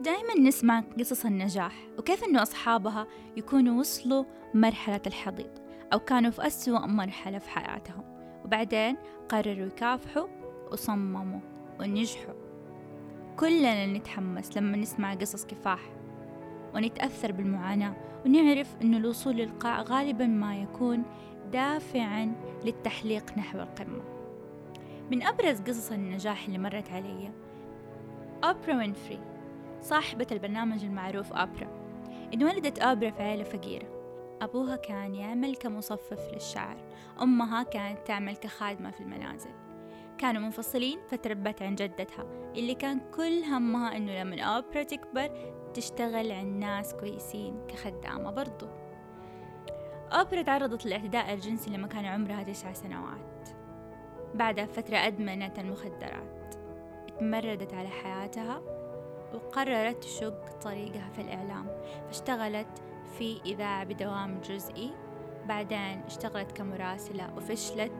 دائما نسمع قصص النجاح وكيف أنه أصحابها يكونوا وصلوا مرحلة الحضيض أو كانوا في أسوأ مرحلة في حياتهم. وبعدين قرروا يكافحوا وصمموا ونجحوا. كلنا نتحمس لما نسمع قصص كفاح ونتأثر بالمعاناة ونعرف أن الوصول للقاع غالبا ما يكون دافعا للتحليق نحو القمة. من أبرز قصص النجاح اللي مرت علي أوبرا وينفري. صاحبة البرنامج المعروف أوبرا انولدت أوبرا في عائلة فقيرة. أبوها كان يعمل كمصفف للشعر أمها كانت تعمل كخادمة في المنازل. كانوا منفصلين فتربت عن جدتها اللي كان كل همها إنه لما أوبرا تكبر تشتغل عند ناس كويسين كخدامة برضو. أوبرا تعرضت للاعتداء الجنسي لما كان عمرها تسع سنوات. بعدها فترة أدمنت المخدرات. اتمردت على حياتها وقررت تشق طريقها في الإعلام فاشتغلت في إذاعة بدوام جزئي بعدين اشتغلت كمراسلة وفشلت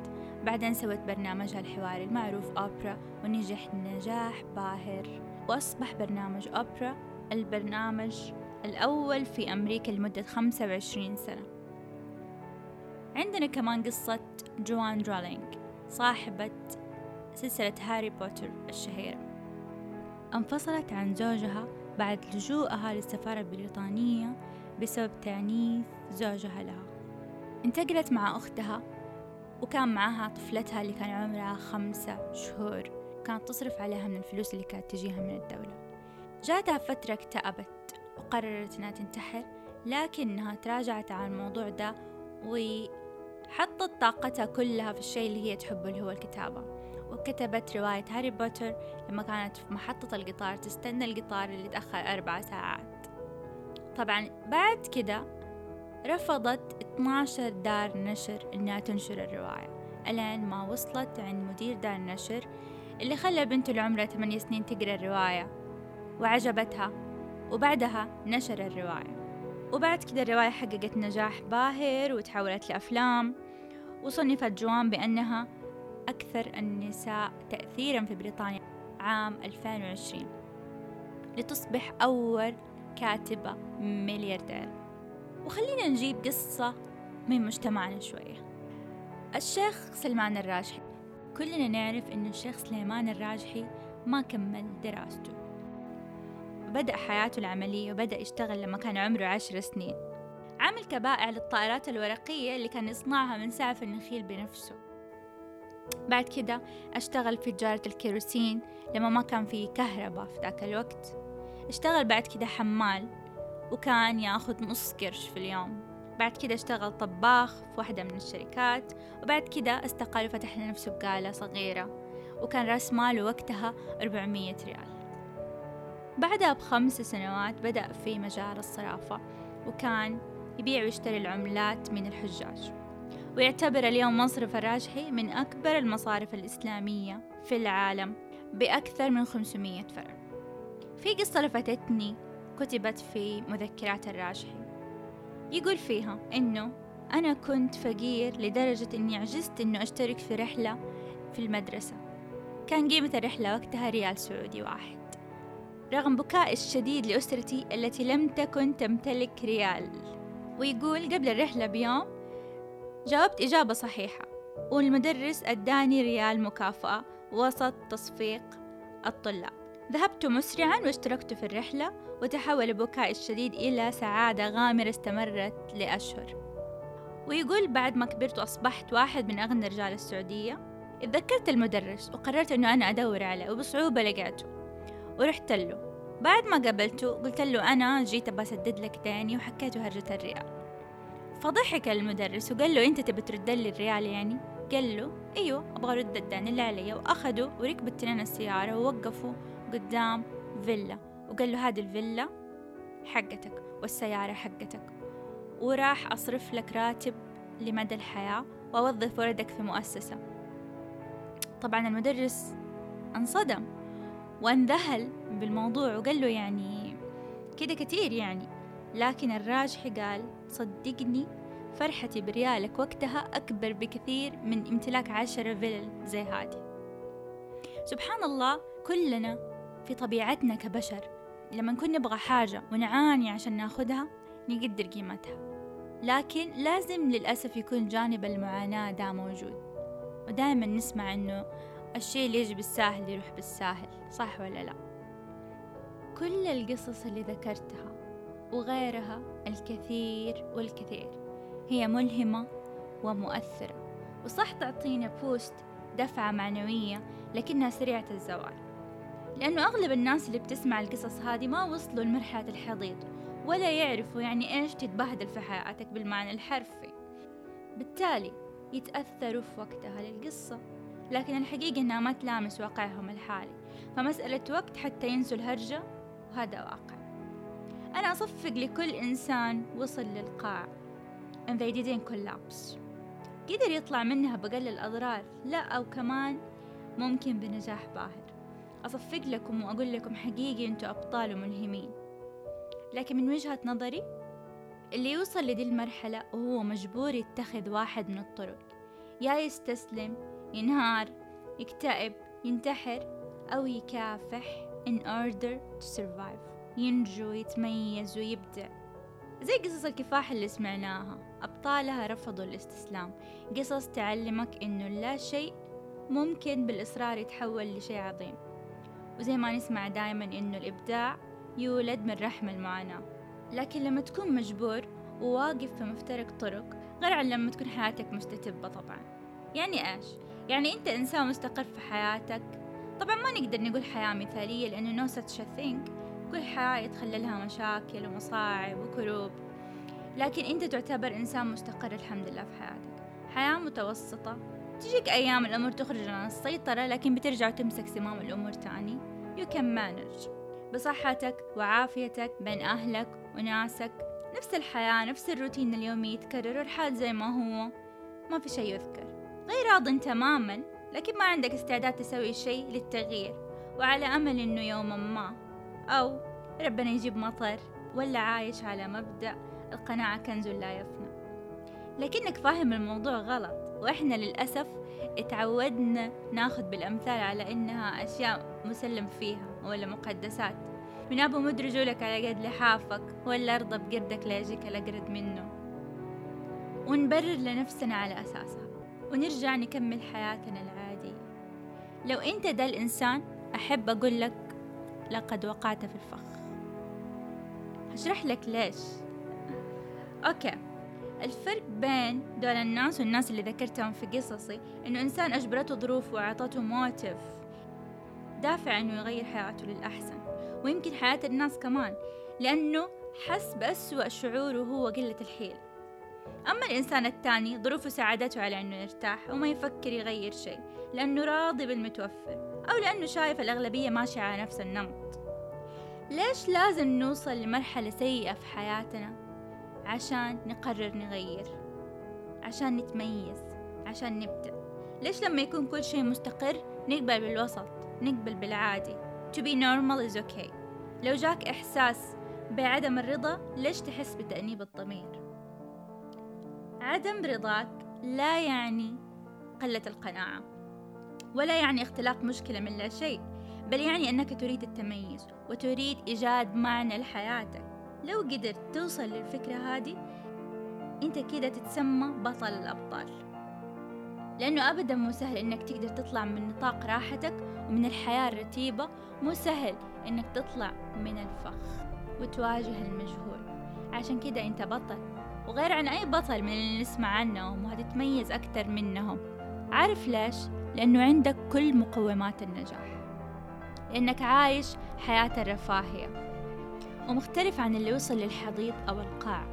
بعدين سوت برنامجها الحواري المعروف أوبرا ونجح نجاح باهر. وأصبح برنامج أوبرا البرنامج الأول في أمريكا لمدة 25 سنة. عندنا كمان قصة جوان رولينج صاحبة سلسلة هاري بوتر الشهيرة. انفصلت عن زوجها بعد لجوءها للسفارة البريطانية بسبب تعنيف زوجها لها. انتقلت مع أختها وكان معها طفلتها اللي كان عمرها خمسة شهور. كانت تصرف عليها من الفلوس اللي كانت تجيها من الدولة. جاتها فترة اكتئبت وقررت إنها تنتحر لكنها تراجعت عن الموضوع ده وحطت طاقتها كلها في الشيء اللي هي تحبه اللي هو الكتابة. وكتبت رواية هاري بوتر لما كانت في محطة القطار تستنى القطار اللي تأخر أربع ساعات. طبعا بعد كده رفضت 12 دار نشر إنها تنشر الرواية. ألين ما وصلت عند مدير دار النشر اللي خلى بنته اللي عمرها 8 سنين تقرأ الرواية وعجبتها وبعدها نشر الرواية. وبعد كده الرواية حققت نجاح باهر وتحولت لأفلام وصنفت جوان بأنها أكثر النساء تأثيرا في بريطانيا عام 2020 لتصبح أول كاتبة ملياردير. وخلينا نجيب قصة من مجتمعنا شوية. الشيخ سلمان الراجحي. كلنا نعرف أن الشيخ سليمان الراجحي ما كمل دراسته. بدأ حياته العملية وبدأ يشتغل لما كان عمره عشر سنين. عمل كبائع للطائرات الورقية اللي كان يصنعها من سعف النخيل بنفسه. بعد كده أشتغل في تجارة الكيروسين لما ما كان في كهرباء في ذاك الوقت. أشتغل بعد كده حمال وكان ياخذ نص قرش في اليوم. بعد كده أشتغل طباخ في واحدة من الشركات وبعد كده أستقال وفتح لنفسه بقالة صغيرة وكان رأس ماله وقتها 400 ريال. بعدها بخمس سنوات بدأ في مجال الصرافة وكان يبيع ويشتري العملات من الحجاج. ويعتبر اليوم مصرف الراجحي من أكبر المصارف الإسلامية في العالم بأكثر من 500 فرع. في قصة لفتتني كتبت في مذكرات الراجحي يقول فيها إنه أنا كنت فقير لدرجة إني عجزت إنه أشترك في رحلة في المدرسة. كان قيمة الرحلة وقتها ريال سعودي واحد. رغم بكائي الشديد لأسرتي التي لم تكن تمتلك ريال. ويقول قبل الرحلة بيوم جاوبت إجابة صحيحة. والمدرس أداني ريال مكافأة وسط تصفيق الطلاب. ذهبت مسرعا واشتركت في الرحلة وتحول بكائي الشديد إلى سعادة غامرة استمرت لأشهر. ويقول بعد ما كبرت وأصبحت واحد من أغنى رجال السعودية اتذكرت المدرس وقررت أنه أنا أدور عليه وبصعوبة لقيته. ورحت له. بعد ما قابلته قلت له أنا جيت بسدد لك ديني وحكيته هرجة الريال. فضحك المدرس وقال له أنت تبي ترد لي الريال يعني؟ قال له أيوه أبغى أرد الدين اللي علي. وأخذوا وركبوا التنين السيارة ووقفوا قدام فيلا. وقال له هذه الفيلا حقتك والسيارة حقتك. وراح أصرف لك راتب لمدى الحياة وأوظف ولدك في مؤسسة. طبعا المدرس انصدم وانذهل بالموضوع وقال له يعني كده كتير يعني. لكن الراجحي قال صدقني فرحتي بريالك وقتها أكبر بكثير من امتلاك عشرة فيلل زي هذه. سبحان الله كلنا في طبيعتنا كبشر لما نكون نبغى حاجة ونعاني عشان ناخدها نقدر قيمتها. لكن لازم للأسف يكون جانب المعاناة ده موجود. ودائما نسمع إنه الشيء اللي يجي بالساهل يروح بالساهل صح ولا لا؟ كل القصص اللي ذكرتها وغيرها الكثير والكثير. هي ملهمة ومؤثرة وصح تعطينا بوست دفعة معنوية لكنها سريعة الزوال. لأنه أغلب الناس اللي بتسمع القصص هذه ما وصلوا لمرحلة الحضيض ولا يعرفوا يعني إيش تتبهدل في حياتك بالمعنى الحرفي. بالتالي يتأثروا في وقتها للقصة لكن الحقيقة إنها ما تلامس واقعهم الحالي. فمسألة وقت حتى ينسوا الهرجة وهذا واقع. أنا أصفق لكل إنسان وصل للقاع. And they didn't collapse. قدر يطلع منها بقل الأضرار. لا أو كمان ممكن بنجاح باهر. أصفق لكم وأقول لكم حقيقي أنتوا أبطال وملهمين. لكن من وجهة نظري اللي يوصل لدي المرحلة وهو مجبور يتخذ واحد من الطرق. يا يستسلم ينهار يكتئب ينتحر أو يكافح in order to survive. ينجو يتميز ويبدع. زي قصص الكفاح اللي سمعناها. أبطالها رفضوا الاستسلام. قصص تعلمك إنه لا شيء ممكن بالإصرار يتحول لشيء عظيم. وزي ما نسمع دايما إنه الإبداع يولد من رحم المعاناة. لكن لما تكون مجبور وواقف في مفترق طرق غير عن لما تكون حياتك مستتبة طبعا. يعني إيش؟ يعني أنت إنسان مستقر في حياتك. طبعا ما نقدر نقول حياة مثالية لأنه no such a thing. كل حياة يتخللها مشاكل ومصاعب وكروب. لكن أنت تعتبر إنسان مستقر الحمد لله في حياتك. حياة متوسطة. تجيك أيام الأمور تخرج عن السيطرة لكن بترجع تمسك زمام الأمور تاني. You can manage. بصحتك وعافيتك بين أهلك وناسك. نفس الحياة نفس الروتين اليومي يتكرر الحال زي ما هو. ما في شيء يذكر غير راض تماما لكن ما عندك استعداد تسوي شيء للتغيير. وعلى أمل إنه يوما ما أو ربنا يجيب مطر ولا عايش على مبدأ القناعة كنز لا يفنى. لكنك فاهم الموضوع غلط وإحنا للأسف اتعودنا ناخذ بالأمثال على إنها أشياء مسلم فيها ولا مقدسات. من أبو مد رجولك على قد لحافك ولا أرضى بقردك لا يجيك الأقرد منه. ونبرر لنفسنا على أساسها ونرجع نكمل حياتنا العادية. لو أنت ده الإنسان أحب أقول لك لقد وقعت في الفخ. هشرح لك ليش. okay. الفرق بين دول الناس والناس اللي ذكرتهم في قصصي إنه إنسان أجبرته ظروف وأعطته motive دافع إنه يغير حياته للأحسن ويمكن حياة الناس كمان لأنه حس بأسوأ شعور وهو قلة الحيل. أما الإنسان الثاني ظروفه ساعدته على إنه يرتاح وما يفكر يغير شيء لأنه راضي بالمتوفر. أو لأنه شايف الأغلبية ماشية على نفس النمط. ليش لازم نوصل لمرحلة سيئة في حياتنا؟ عشان نقرر نغير عشان نتميز عشان نبدأ. ليش لما يكون كل شيء مستقر نقبل بالوسط نقبل بالعادي؟ To be normal is okay. لو جاك إحساس بعدم الرضا ليش تحس بتأنيب الضمير؟ عدم رضاك لا يعني قلة القناعة. ولا يعني اختلاق مشكلة من لا شيء بل يعني أنك تريد التميز وتريد إيجاد معنى لحياتك. لو قدرت توصل للفكرة هذه أنت كده تتسمى بطل الأبطال. لأنه أبدا مو سهل إنك تقدر تطلع من نطاق راحتك ومن الحياة الرتيبة. مو سهل إنك تطلع من الفخ وتواجه المجهول. عشان كده أنت بطل وغير عن أي بطل من اللي نسمع عنهم وهتتميز أكتر منهم. عارف ليش؟ لأنه عندك كل مقومات النجاح. لأنك عايش حياة الرفاهية. ومختلف عن اللي وصل للحضيض أو القاع.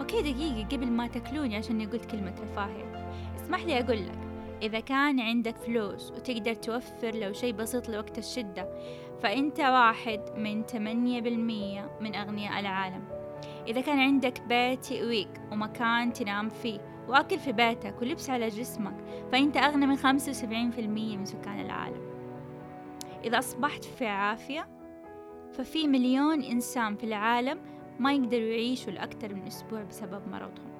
أوكي دقيقة قبل ما تكلوني عشان قلت كلمة رفاهية. اسمح لي أقول لك إذا كان عندك فلوس وتقدر توفر لو شيء بسيط لوقت الشدة فأنت واحد من 8% من أغنياء العالم. إذا كان عندك بيت يأويك ومكان تنام فيه وأكل في بيتك ولبس على جسمك فأنت أغنى من 75% من سكان العالم. إذا أصبحت في عافية ففي مليون إنسان في العالم ما يقدروا يعيشوا لأكثر من أسبوع بسبب مرضهم.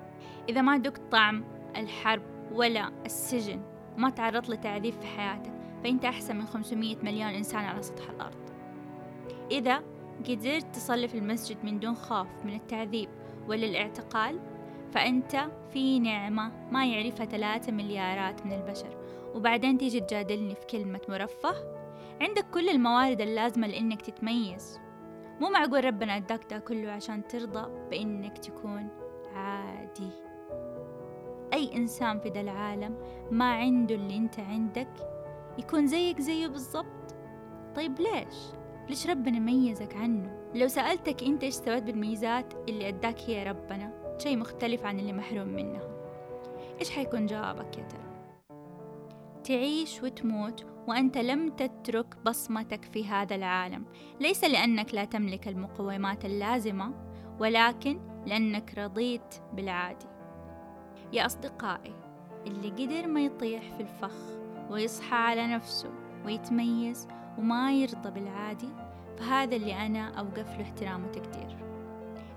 إذا ما دقت طعم الحرب ولا السجن وما تعرضت لتعذيب في حياتك فأنت أحسن من 500 مليون إنسان على سطح الأرض. إذا قدرت تصلي في المسجد من دون خوف من التعذيب ولا الاعتقال فأنت في نعمة ما يعرفها ثلاثة مليارات من البشر وبعدين تيجي تجادلني في كلمة مرفه؟ عندك كل الموارد اللازمة لإنك تتميز. مو معقول ربنا أداك ده كله عشان ترضى بإنك تكون عادي. أي إنسان في ذا العالم ما عنده اللي أنت عندك يكون زيك زيه بالضبط؟ طيب ليش؟ ليش ربنا ميزك عنه؟ لو سألتك أنت إيش سويت بالميزات اللي أداك هي ربنا شيء مختلف عن اللي محروم منها إيش حيكون جوابك يا ترى؟ تعيش وتموت وأنت لم تترك بصمتك في هذا العالم ليس لأنك لا تملك المقومات اللازمة ولكن لأنك رضيت بالعادي يا أصدقائي اللي قدر ما يطيح في الفخ ويصحى على نفسه ويتميز وما يرضى بالعادي فهذا اللي أنا أوقف له احترام وتقدير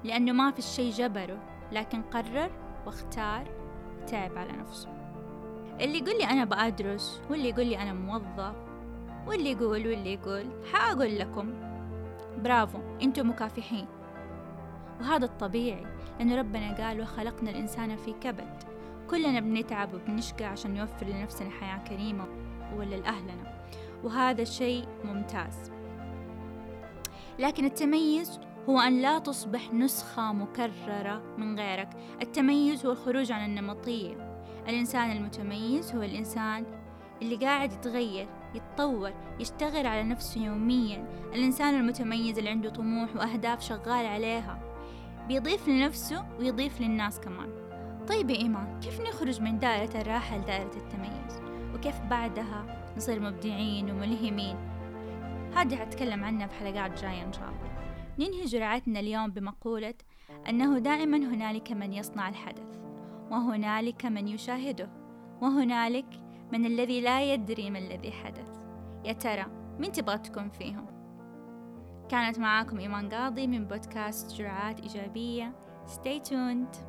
لأنه ما في الشي جبره لكن قرر واختار تعب على نفسه. اللي يقول لي أنا بأدرس واللي يقول لي أنا موظف واللي يقول واللي يقول حأقول لكم برافو أنتم مكافحين. وهذا الطبيعي لأن ربنا قال وخلقنا الإنسان في كبد. كلنا بنتعب وبنشقى عشان نوفر لنفسنا حياة كريمة وللأهلنا. وهذا شيء ممتاز. لكن التميز هو أن لا تصبح نسخة مكررة من غيرك. التميز هو الخروج عن النمطية. الإنسان المتميز هو الإنسان اللي قاعد يتغير يتطور يشتغل على نفسه يوميا. الإنسان المتميز اللي عنده طموح وأهداف شغال عليها. بيضيف لنفسه ويضيف للناس كمان. طيب يا إيمان كيف نخرج من دائرة الراحة لدائرة التميز؟ وكيف بعدها نصير مبدعين وملهمين. هذه حتكلم عنها في حلقات جاية إن شاء الله. ننهي جرعتنا اليوم بمقولة أنه دائما هنالك من يصنع الحدث وهنالك من يشاهده وهنالك من الذي لا يدري ما الذي حدث. يا ترى مين تبغى تكون فيهم؟ كانت معاكم إيمان قاضي من بودكاست جرعات إيجابية. Stay tuned.